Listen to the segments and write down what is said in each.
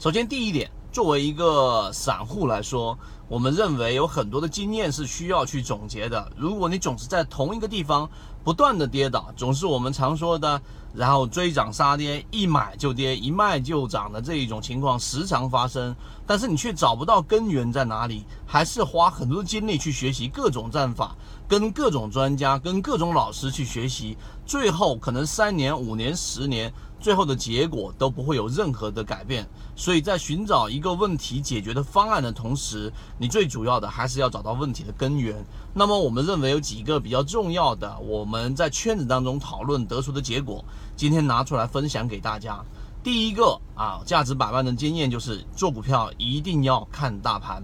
首先，第一点，作为一个散户来说，我们认为有很多的经验是需要去总结的。如果你总是在同一个地方不断的跌倒，总是我们常说的，然后追涨杀跌，一买就跌，一卖就涨的这一种情况时常发生，但是你却找不到根源在哪里，还是花很多精力去学习各种战法，跟各种专家、跟各种老师去学习，最后可能三年、五年、十年。最后的结果都不会有任何的改变，所以在寻找一个问题解决的方案的同时，你最主要的还是要找到问题的根源。那么我们认为有几个比较重要的，我们在圈子当中讨论得出的结果，今天拿出来分享给大家。第一个啊，价值百万的经验就是做股票一定要看大盘，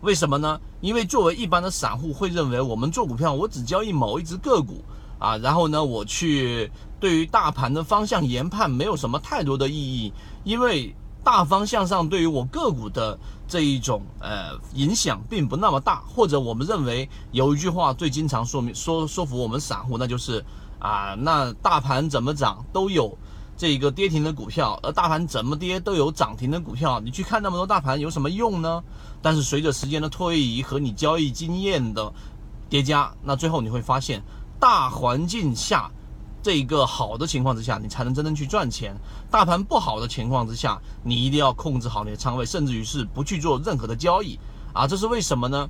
为什么呢？因为作为一般的散户会认为，我们做股票我只交易某一只个股。啊，然后呢，我去对于大盘的方向研判没有什么太多的意义，因为大方向上对于我个股的这一种呃影响并不那么大。或者我们认为有一句话最经常说明说说服我们散户，那就是啊，那大盘怎么涨都有这个跌停的股票，而大盘怎么跌都有涨停的股票，你去看那么多大盘有什么用呢？但是随着时间的推移和你交易经验的叠加，那最后你会发现。大环境下，这一个好的情况之下，你才能真正去赚钱。大盘不好的情况之下，你一定要控制好你的仓位，甚至于是不去做任何的交易啊！这是为什么呢？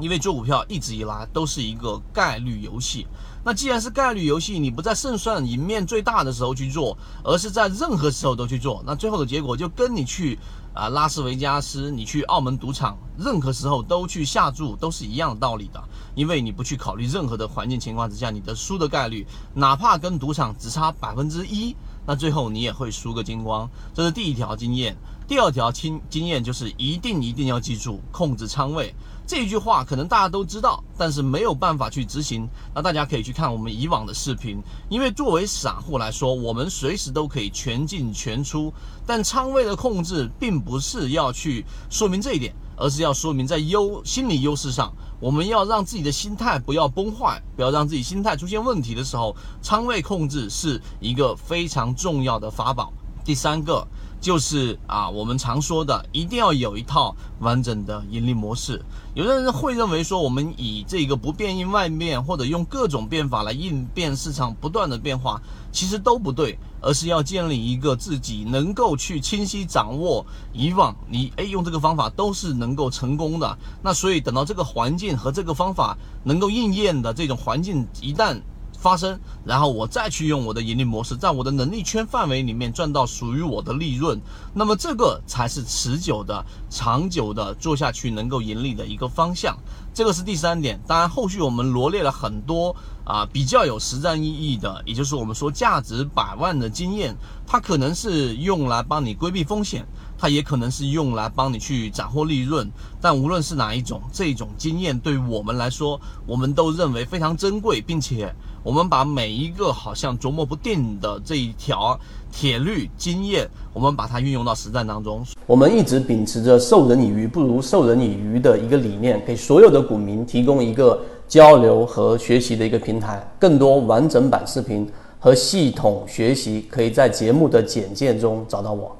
因为做股票一直以来都是一个概率游戏。那既然是概率游戏，你不在胜算赢面最大的时候去做，而是在任何时候都去做，那最后的结果就跟你去啊拉斯维加斯，你去澳门赌场，任何时候都去下注，都是一样的道理的。因为你不去考虑任何的环境情况之下，你的输的概率，哪怕跟赌场只差百分之一，那最后你也会输个精光。这是第一条经验。第二条经经验就是一定一定要记住控制仓位这句话，可能大家都知道，但是没有办法去执行。那大家可以去看我们以往的视频，因为作为散户来说，我们随时都可以全进全出，但仓位的控制并不是要去说明这一点，而是要说明在优心理优势上，我们要让自己的心态不要崩坏，不要让自己心态出现问题的时候，仓位控制是一个非常重要的法宝。第三个。就是啊，我们常说的，一定要有一套完整的盈利模式。有的人会认为说，我们以这个不变应万变，或者用各种变法来应变市场不断的变化，其实都不对，而是要建立一个自己能够去清晰掌握以往你哎用这个方法都是能够成功的。那所以等到这个环境和这个方法能够应验的这种环境一旦。发生，然后我再去用我的盈利模式，在我的能力圈范围里面赚到属于我的利润，那么这个才是持久的、长久的做下去能够盈利的一个方向。这个是第三点。当然，后续我们罗列了很多啊比较有实战意义的，也就是我们说价值百万的经验，它可能是用来帮你规避风险，它也可能是用来帮你去斩获利润。但无论是哪一种，这种经验对我们来说，我们都认为非常珍贵，并且。我们把每一个好像琢磨不定的这一条铁律经验，我们把它运用到实战当中。我们一直秉持着授人以鱼不如授人以渔的一个理念，给所有的股民提供一个交流和学习的一个平台。更多完整版视频和系统学习，可以在节目的简介中找到我。